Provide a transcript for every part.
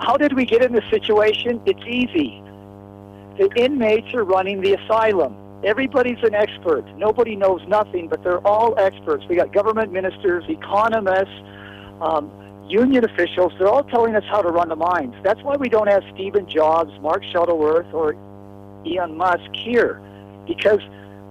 how did we get in this situation? It's easy. The inmates are running the asylum. Everybody's an expert. Nobody knows nothing, but they're all experts. We got government ministers, economists, um, union officials. They're all telling us how to run the mines. That's why we don't have Stephen Jobs, Mark Shuttleworth, or Elon Musk here, because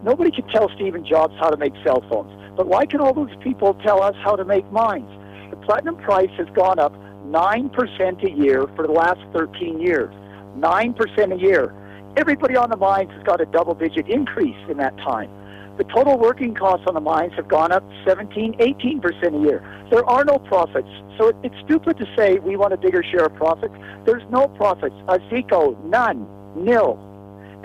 nobody can tell Stephen Jobs how to make cell phones. But why can all those people tell us how to make mines? The platinum price has gone up 9% a year for the last 13 years. 9% a year. Everybody on the mines has got a double digit increase in that time. The total working costs on the mines have gone up 17, 18% a year. There are no profits. So it, it's stupid to say we want a bigger share of profits. There's no profits. ASICO, none, nil.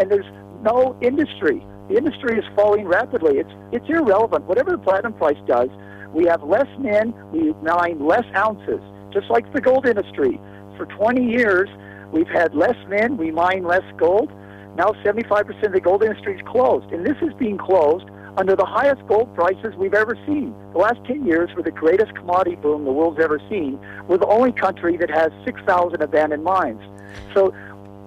And there's no industry. The industry is falling rapidly. It's, it's irrelevant. Whatever the platinum price does, we have less men, we mine less ounces, just like the gold industry. For 20 years, we've had less men, we mine less gold. Now 75% of the gold industry is closed, and this is being closed under the highest gold prices we've ever seen. The last 10 years were the greatest commodity boom the world's ever seen. We're the only country that has 6,000 abandoned mines. So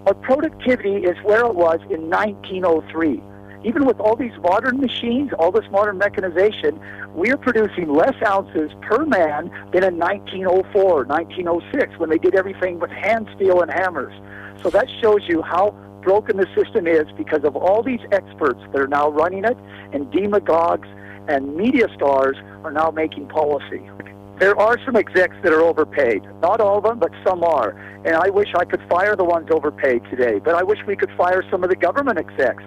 our productivity is where it was in 1903. Even with all these modern machines, all this modern mechanization, we are producing less ounces per man than in 1904, 1906, when they did everything with hand steel and hammers. So that shows you how broken the system is because of all these experts that are now running it, and demagogues and media stars are now making policy. There are some execs that are overpaid. Not all of them, but some are. And I wish I could fire the ones overpaid today, but I wish we could fire some of the government execs.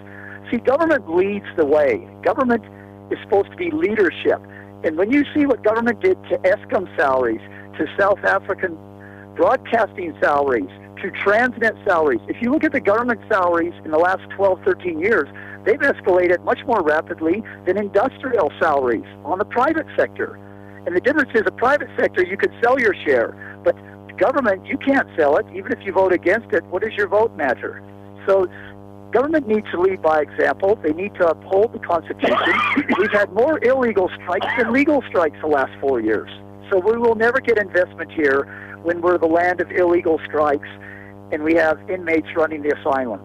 See, government leads the way. Government is supposed to be leadership. And when you see what government did to Eskom salaries, to South African broadcasting salaries, to Transnet salaries, if you look at the government salaries in the last 12, 13 years, they've escalated much more rapidly than industrial salaries on the private sector. And the difference is, the private sector, you could sell your share, but government, you can't sell it. Even if you vote against it, what does your vote matter? So government needs to lead by example. They need to uphold the Constitution. We've had more illegal strikes than legal strikes the last four years. So we will never get investment here when we're the land of illegal strikes and we have inmates running the asylum.